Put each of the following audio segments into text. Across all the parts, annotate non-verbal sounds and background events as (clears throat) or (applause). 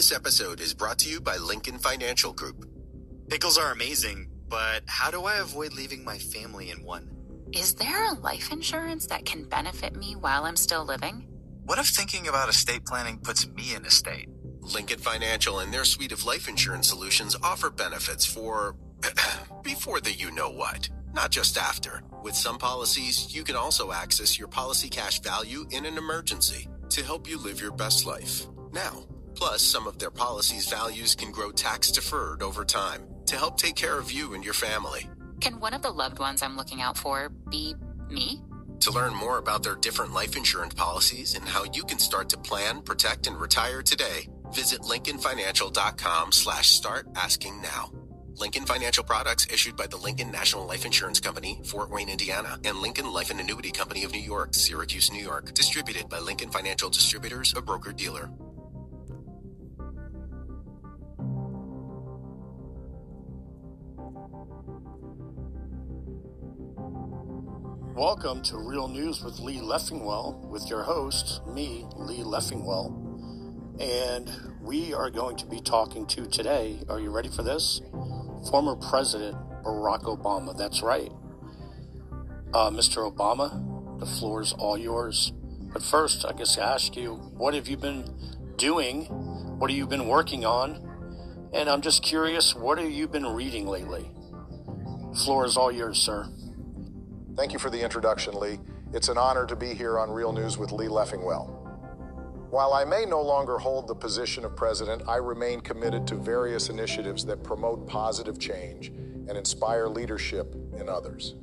This episode is brought to you by Lincoln Financial Group. Pickles are amazing, but how do I avoid leaving my family in one? Is there a life insurance that can benefit me while I'm still living? What if thinking about estate planning puts me in a state? Lincoln Financial and their suite of life insurance solutions offer benefits for (clears throat) before the you know what, not just after. With some policies, you can also access your policy cash value in an emergency to help you live your best life now. Plus, some of their policies' values can grow tax deferred over time to help take care of you and your family. Can one of the loved ones I'm looking out for be me? To learn more about their different life insurance policies and how you can start to plan, protect, and retire today, visit lincolnfinancial.com slash start asking now. Lincoln Financial Products issued by the Lincoln National Life Insurance Company, Fort Wayne, Indiana, and Lincoln Life and Annuity Company of New York, Syracuse, New York. Distributed by Lincoln Financial Distributors, a broker dealer. Welcome to Real News with Lee Leffingwell, with your host, me, Lee Leffingwell. And we are going to be talking to today, are you ready for this? Former President Barack Obama. That's right. Uh, Mr. Obama, the floor is all yours. But first, I guess I ask you, what have you been doing? What have you been working on? And I'm just curious, what have you been reading lately? Floor is all yours, sir. Thank you for the introduction, Lee. It's an honor to be here on Real News with Lee Leffingwell. While I may no longer hold the position of president, I remain committed to various initiatives that promote positive change and inspire leadership in others.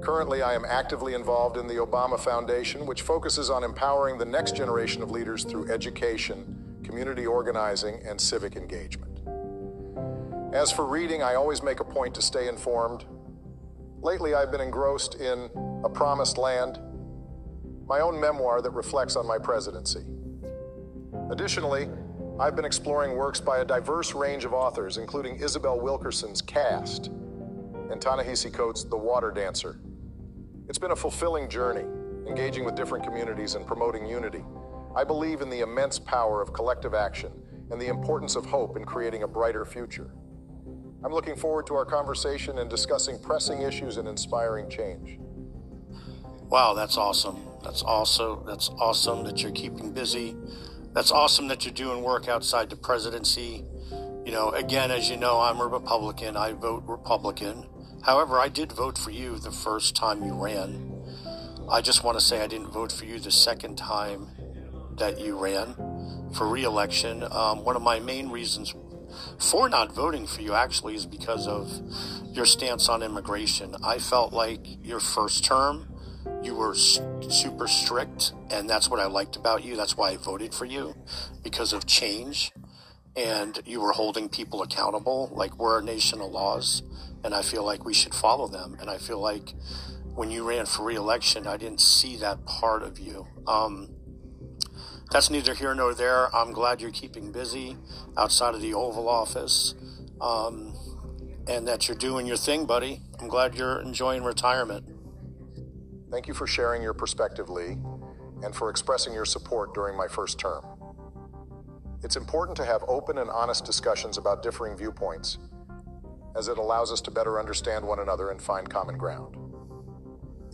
Currently, I am actively involved in the Obama Foundation, which focuses on empowering the next generation of leaders through education, community organizing, and civic engagement. As for reading, I always make a point to stay informed Lately, I've been engrossed in A Promised Land, my own memoir that reflects on my presidency. Additionally, I've been exploring works by a diverse range of authors, including Isabel Wilkerson's Caste and Ta-Nehisi Coates' The Water Dancer. It's been a fulfilling journey, engaging with different communities and promoting unity. I believe in the immense power of collective action and the importance of hope in creating a brighter future. I'm looking forward to our conversation and discussing pressing issues and inspiring change. Wow, that's awesome. That's also that's awesome that you're keeping busy. That's awesome that you're doing work outside the presidency. You know, again, as you know, I'm a Republican. I vote Republican. However, I did vote for you the first time you ran. I just want to say I didn't vote for you the second time that you ran for reelection. Um, one of my main reasons for not voting for you actually is because of your stance on immigration. I felt like your first term, you were super strict, and that's what I liked about you. That's why I voted for you because of change, and you were holding people accountable. Like we're a nation of laws, and I feel like we should follow them. And I feel like when you ran for reelection, I didn't see that part of you. Um, that's neither here nor there. I'm glad you're keeping busy outside of the Oval Office um, and that you're doing your thing, buddy. I'm glad you're enjoying retirement. Thank you for sharing your perspective, Lee, and for expressing your support during my first term. It's important to have open and honest discussions about differing viewpoints, as it allows us to better understand one another and find common ground.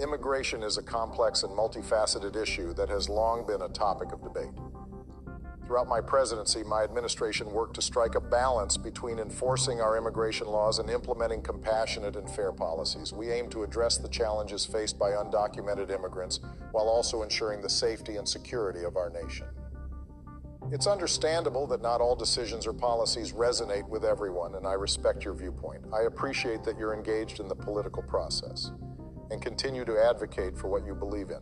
Immigration is a complex and multifaceted issue that has long been a topic of debate. Throughout my presidency, my administration worked to strike a balance between enforcing our immigration laws and implementing compassionate and fair policies. We aim to address the challenges faced by undocumented immigrants while also ensuring the safety and security of our nation. It's understandable that not all decisions or policies resonate with everyone, and I respect your viewpoint. I appreciate that you're engaged in the political process and continue to advocate for what you believe in.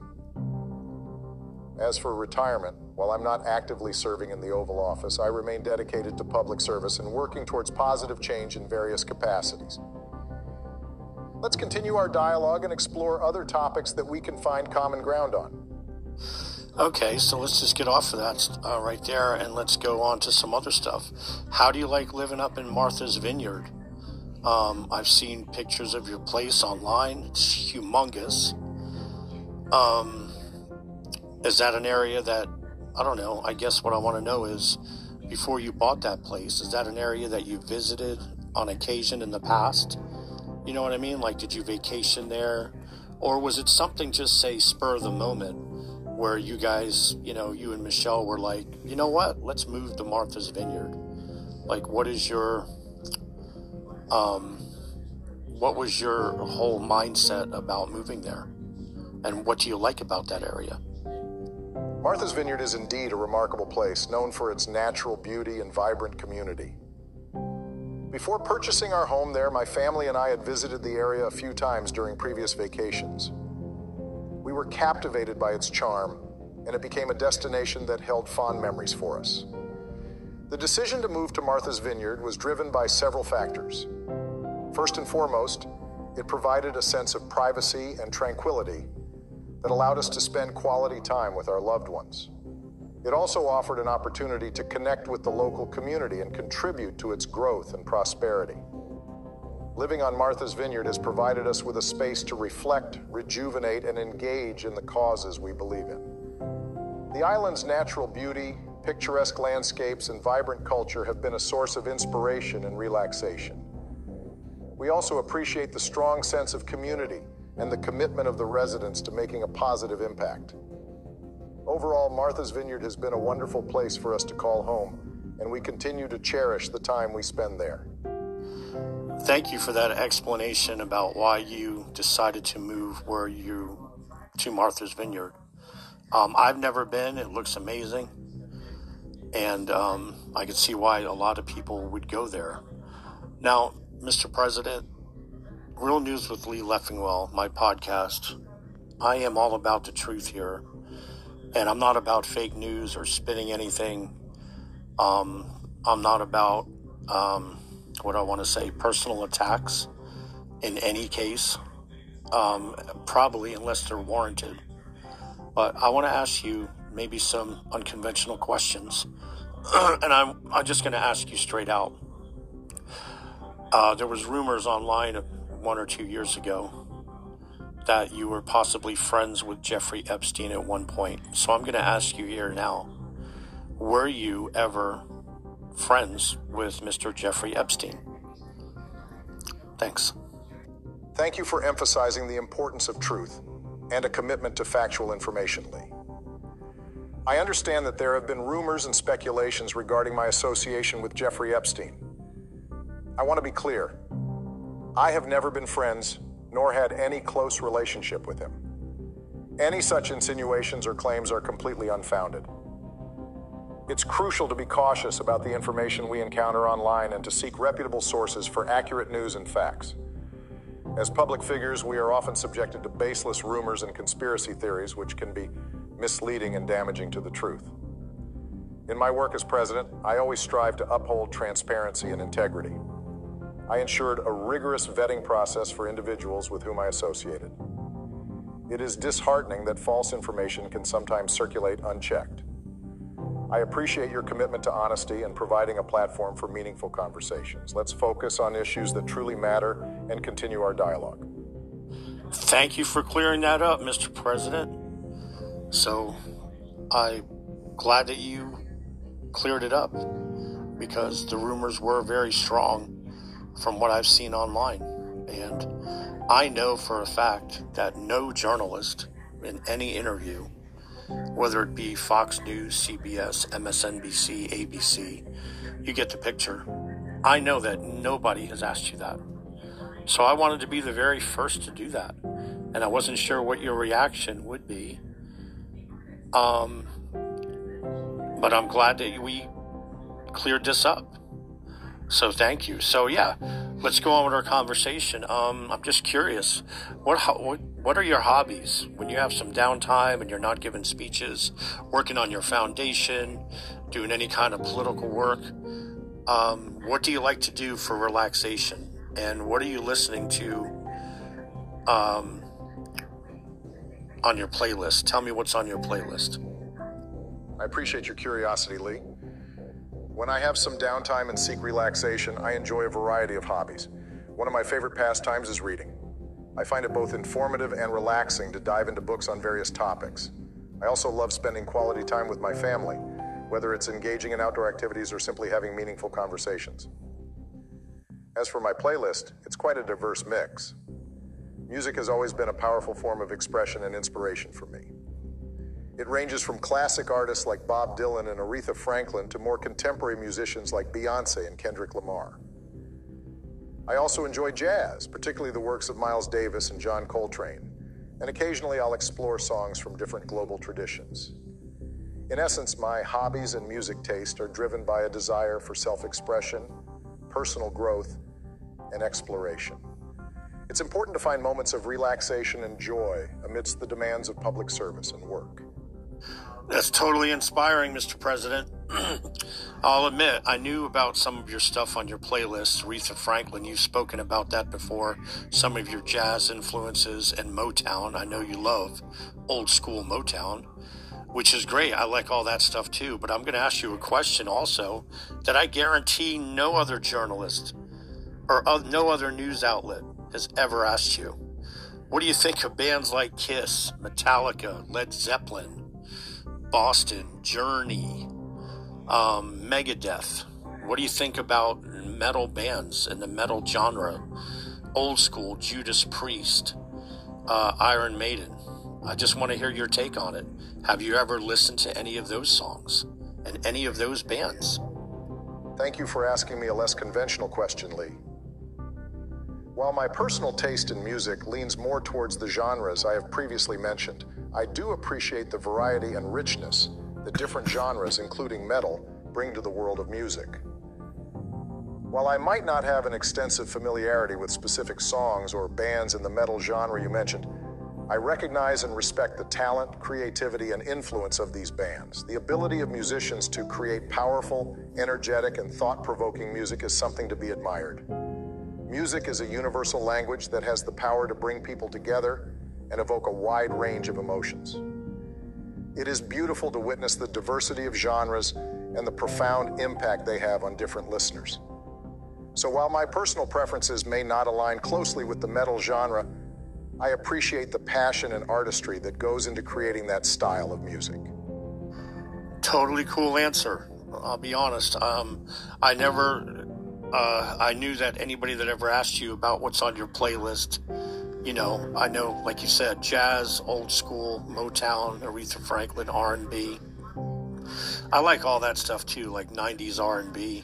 As for retirement, while I'm not actively serving in the Oval Office, I remain dedicated to public service and working towards positive change in various capacities. Let's continue our dialogue and explore other topics that we can find common ground on. Okay, so let's just get off of that uh, right there and let's go on to some other stuff. How do you like living up in Martha's Vineyard? Um, I've seen pictures of your place online. It's humongous. Um, is that an area that I don't know? I guess what I want to know is, before you bought that place, is that an area that you visited on occasion in the past? You know what I mean? Like, did you vacation there? Or was it something just say spur of the moment where you guys, you know, you and Michelle were like, you know what, let's move to Martha's Vineyard? Like, what is your, um, what was your whole mindset about moving there? And what do you like about that area? Martha's Vineyard is indeed a remarkable place, known for its natural beauty and vibrant community. Before purchasing our home there, my family and I had visited the area a few times during previous vacations. We were captivated by its charm, and it became a destination that held fond memories for us. The decision to move to Martha's Vineyard was driven by several factors. First and foremost, it provided a sense of privacy and tranquility that allowed us to spend quality time with our loved ones. It also offered an opportunity to connect with the local community and contribute to its growth and prosperity. Living on Martha's Vineyard has provided us with a space to reflect, rejuvenate, and engage in the causes we believe in. The island's natural beauty, picturesque landscapes, and vibrant culture have been a source of inspiration and relaxation. We also appreciate the strong sense of community and the commitment of the residents to making a positive impact. Overall, Martha's Vineyard has been a wonderful place for us to call home, and we continue to cherish the time we spend there. Thank you for that explanation about why you decided to move where you to Martha's Vineyard. Um, I've never been. It looks amazing, and um, I can see why a lot of people would go there. Now, Mr. President, Real News with Lee Leffingwell, my podcast. I am all about the truth here, and I'm not about fake news or spinning anything. Um, I'm not about um, what I want to say personal attacks in any case, um, probably unless they're warranted. But I want to ask you maybe some unconventional questions, (clears throat) and I'm I'm just going to ask you straight out. Uh, there was rumors online one or two years ago that you were possibly friends with Jeffrey Epstein at one point. So I'm going to ask you here now were you ever friends with Mr. Jeffrey Epstein? Thanks. Thank you for emphasizing the importance of truth and a commitment to factual information, Lee. I understand that there have been rumors and speculations regarding my association with Jeffrey Epstein. I want to be clear. I have never been friends nor had any close relationship with him. Any such insinuations or claims are completely unfounded. It's crucial to be cautious about the information we encounter online and to seek reputable sources for accurate news and facts. As public figures, we are often subjected to baseless rumors and conspiracy theories, which can be misleading and damaging to the truth. In my work as president, I always strive to uphold transparency and integrity. I ensured a rigorous vetting process for individuals with whom I associated. It is disheartening that false information can sometimes circulate unchecked. I appreciate your commitment to honesty and providing a platform for meaningful conversations. Let's focus on issues that truly matter and continue our dialogue. Thank you for clearing that up, Mr. President. So, I'm glad that you cleared it up because the rumors were very strong from what I've seen online. And I know for a fact that no journalist in any interview, whether it be Fox News, CBS, MSNBC, ABC, you get the picture. I know that nobody has asked you that. So I wanted to be the very first to do that. And I wasn't sure what your reaction would be. Um, but I'm glad that we cleared this up. So thank you. So yeah, let's go on with our conversation. Um, I'm just curious, what, what what are your hobbies when you have some downtime and you're not giving speeches, working on your foundation, doing any kind of political work? Um, what do you like to do for relaxation, and what are you listening to um, on your playlist? Tell me what's on your playlist. I appreciate your curiosity, Lee. When I have some downtime and seek relaxation, I enjoy a variety of hobbies. One of my favorite pastimes is reading. I find it both informative and relaxing to dive into books on various topics. I also love spending quality time with my family, whether it's engaging in outdoor activities or simply having meaningful conversations. As for my playlist, it's quite a diverse mix. Music has always been a powerful form of expression and inspiration for me. It ranges from classic artists like Bob Dylan and Aretha Franklin to more contemporary musicians like Beyonce and Kendrick Lamar. I also enjoy jazz, particularly the works of Miles Davis and John Coltrane, and occasionally I'll explore songs from different global traditions. In essence, my hobbies and music taste are driven by a desire for self expression, personal growth, and exploration. It's important to find moments of relaxation and joy amidst the demands of public service and work. That's totally inspiring, Mr. President. (clears throat) I'll admit, I knew about some of your stuff on your playlist. Aretha Franklin, you've spoken about that before. Some of your jazz influences and Motown. I know you love old school Motown, which is great. I like all that stuff too. But I'm going to ask you a question also that I guarantee no other journalist or uh, no other news outlet has ever asked you. What do you think of bands like Kiss, Metallica, Led Zeppelin? Boston, Journey, um, Megadeth. What do you think about metal bands in the metal genre? Old school, Judas Priest, uh, Iron Maiden. I just want to hear your take on it. Have you ever listened to any of those songs and any of those bands? Thank you for asking me a less conventional question, Lee. While my personal taste in music leans more towards the genres I have previously mentioned, I do appreciate the variety and richness that different genres, including metal, bring to the world of music. While I might not have an extensive familiarity with specific songs or bands in the metal genre you mentioned, I recognize and respect the talent, creativity, and influence of these bands. The ability of musicians to create powerful, energetic, and thought provoking music is something to be admired. Music is a universal language that has the power to bring people together and evoke a wide range of emotions. It is beautiful to witness the diversity of genres and the profound impact they have on different listeners. So while my personal preferences may not align closely with the metal genre, I appreciate the passion and artistry that goes into creating that style of music. Totally cool answer. I'll be honest. Um, I never, uh, I knew that anybody that ever asked you about what's on your playlist you know, I know, like you said, jazz, old school, Motown, Aretha Franklin, R and B. I like all that stuff too, like '90s R and B.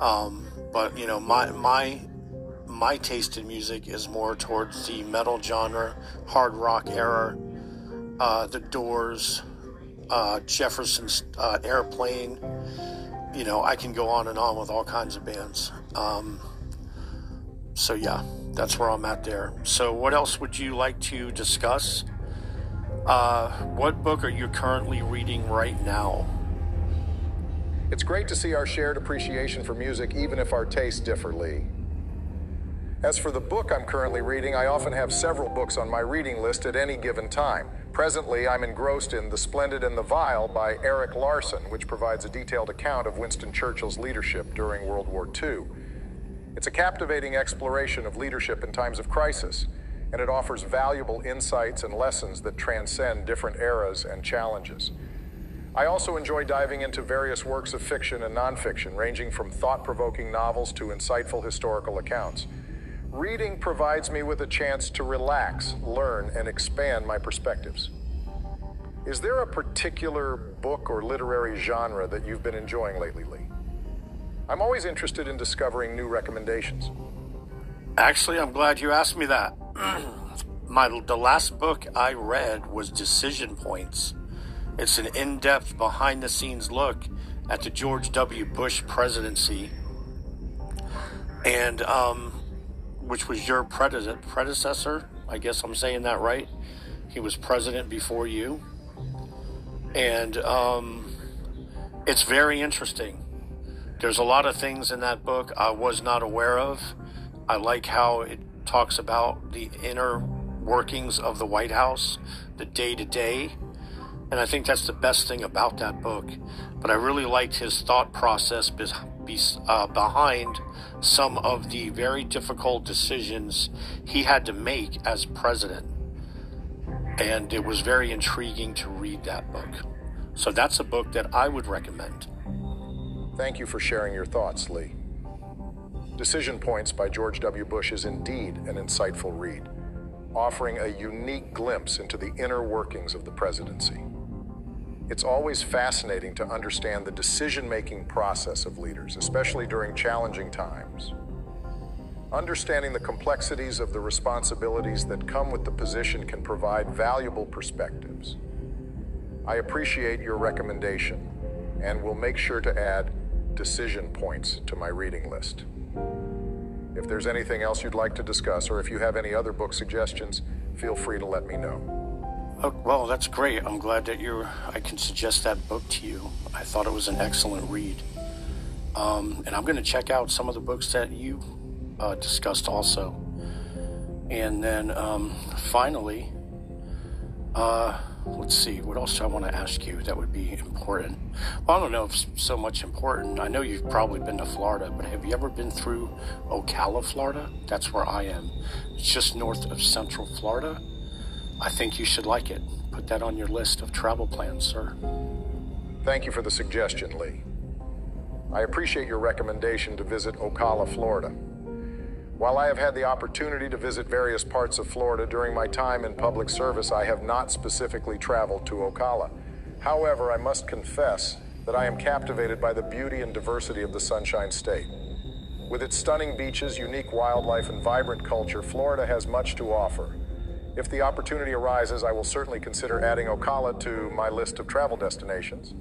Um, but you know, my my my taste in music is more towards the metal genre, hard rock era, uh, The Doors, uh, Jefferson's uh, Airplane. You know, I can go on and on with all kinds of bands. Um, so yeah that's where I'm at there. So, what else would you like to discuss? Uh, what book are you currently reading right now? It's great to see our shared appreciation for music, even if our tastes differ, Lee. As for the book I'm currently reading, I often have several books on my reading list at any given time. Presently, I'm engrossed in The Splendid and the Vile by Erik Larson, which provides a detailed account of Winston Churchill's leadership during World War II. It's a captivating exploration of leadership in times of crisis, and it offers valuable insights and lessons that transcend different eras and challenges. I also enjoy diving into various works of fiction and nonfiction, ranging from thought provoking novels to insightful historical accounts. Reading provides me with a chance to relax, learn, and expand my perspectives. Is there a particular book or literary genre that you've been enjoying lately, Lee? I'm always interested in discovering new recommendations. Actually, I'm glad you asked me that. (clears throat) My the last book I read was Decision Points. It's an in-depth behind-the-scenes look at the George W. Bush presidency, and um, which was your predecessor. I guess I'm saying that right. He was president before you, and um, it's very interesting. There's a lot of things in that book I was not aware of. I like how it talks about the inner workings of the White House, the day to day. And I think that's the best thing about that book. But I really liked his thought process be, be, uh, behind some of the very difficult decisions he had to make as president. And it was very intriguing to read that book. So that's a book that I would recommend. Thank you for sharing your thoughts, Lee. Decision Points by George W. Bush is indeed an insightful read, offering a unique glimpse into the inner workings of the presidency. It's always fascinating to understand the decision making process of leaders, especially during challenging times. Understanding the complexities of the responsibilities that come with the position can provide valuable perspectives. I appreciate your recommendation and will make sure to add decision points to my reading list. If there's anything else you'd like to discuss, or if you have any other book suggestions, feel free to let me know. Oh, well, that's great. I'm glad that you're. I can suggest that book to you. I thought it was an excellent read, um, and I'm going to check out some of the books that you uh, discussed also. And then um, finally, uh, let's see, what else do I want to ask you that would be important? Well, I don't know if it's so much important. I know you've probably been to Florida, but have you ever been through Ocala, Florida? That's where I am. It's just north of Central Florida. I think you should like it. Put that on your list of travel plans, sir. Thank you for the suggestion, Lee. I appreciate your recommendation to visit Ocala, Florida. While I have had the opportunity to visit various parts of Florida during my time in public service, I have not specifically traveled to Ocala. However, I must confess that I am captivated by the beauty and diversity of the Sunshine State. With its stunning beaches, unique wildlife, and vibrant culture, Florida has much to offer. If the opportunity arises, I will certainly consider adding Ocala to my list of travel destinations.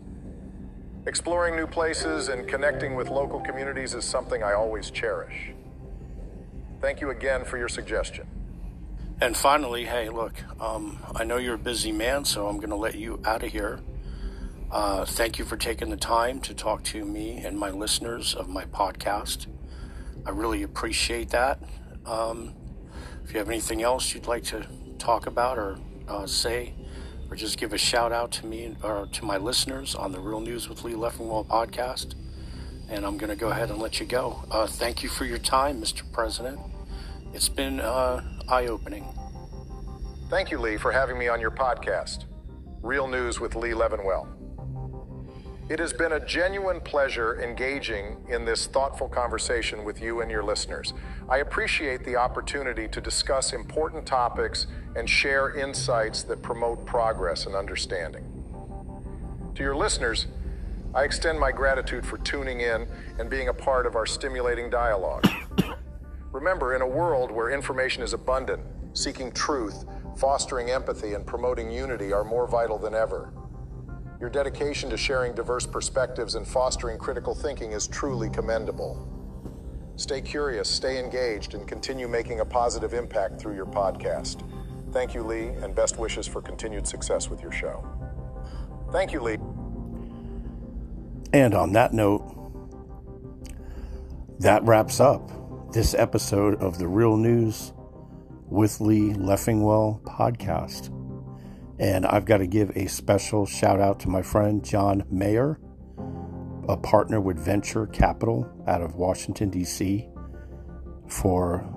Exploring new places and connecting with local communities is something I always cherish. Thank you again for your suggestion. And finally, hey, look, um, I know you're a busy man, so I'm going to let you out of here. Uh, thank you for taking the time to talk to me and my listeners of my podcast. I really appreciate that. Um, if you have anything else you'd like to talk about or uh, say, or just give a shout out to me or to my listeners on the Real News with Lee Leffingwell podcast, and I'm going to go ahead and let you go. Uh, thank you for your time, Mr. President. It's been uh, eye opening. Thank you, Lee, for having me on your podcast, Real News with Lee Leffingwell. It has been a genuine pleasure engaging in this thoughtful conversation with you and your listeners. I appreciate the opportunity to discuss important topics and share insights that promote progress and understanding. To your listeners, I extend my gratitude for tuning in and being a part of our stimulating dialogue. (coughs) Remember, in a world where information is abundant, seeking truth, fostering empathy, and promoting unity are more vital than ever. Your dedication to sharing diverse perspectives and fostering critical thinking is truly commendable. Stay curious, stay engaged, and continue making a positive impact through your podcast. Thank you, Lee, and best wishes for continued success with your show. Thank you, Lee. And on that note, that wraps up this episode of the Real News with Lee Leffingwell podcast. And I've got to give a special shout out to my friend John Mayer, a partner with Venture Capital out of Washington, D.C., for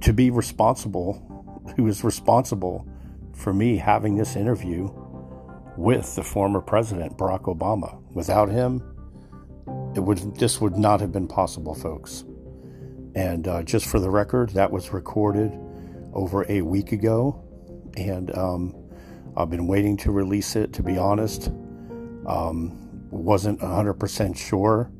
to be responsible, who is responsible for me having this interview with the former president, Barack Obama. Without him, it would this would not have been possible, folks. And uh, just for the record, that was recorded over a week ago. And um, I've been waiting to release it, to be honest. Um, wasn't 100% sure.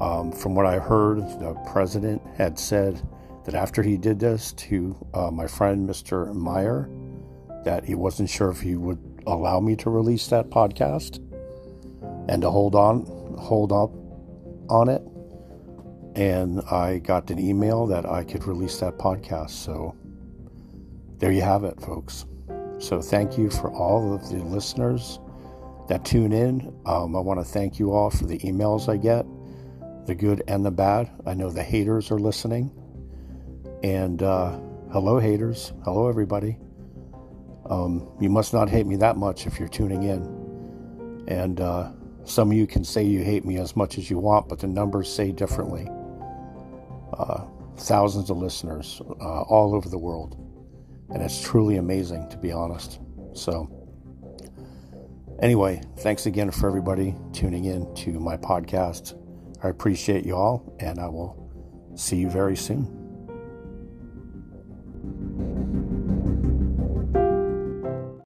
Um, from what I heard, the president had said that after he did this to uh, my friend, Mr. Meyer, that he wasn't sure if he would allow me to release that podcast and to hold on, hold up on it and I got an email that I could release that podcast. So there you have it, folks. So thank you for all of the listeners that tune in. Um, I want to thank you all for the emails I get, the good and the bad. I know the haters are listening. And uh, hello, haters. Hello, everybody. Um, you must not hate me that much if you're tuning in. And uh, some of you can say you hate me as much as you want, but the numbers say differently uh, thousands of listeners uh, all over the world. And it's truly amazing, to be honest. So, Anyway, thanks again for everybody tuning in to my podcast. I appreciate you all, and I will see you very soon.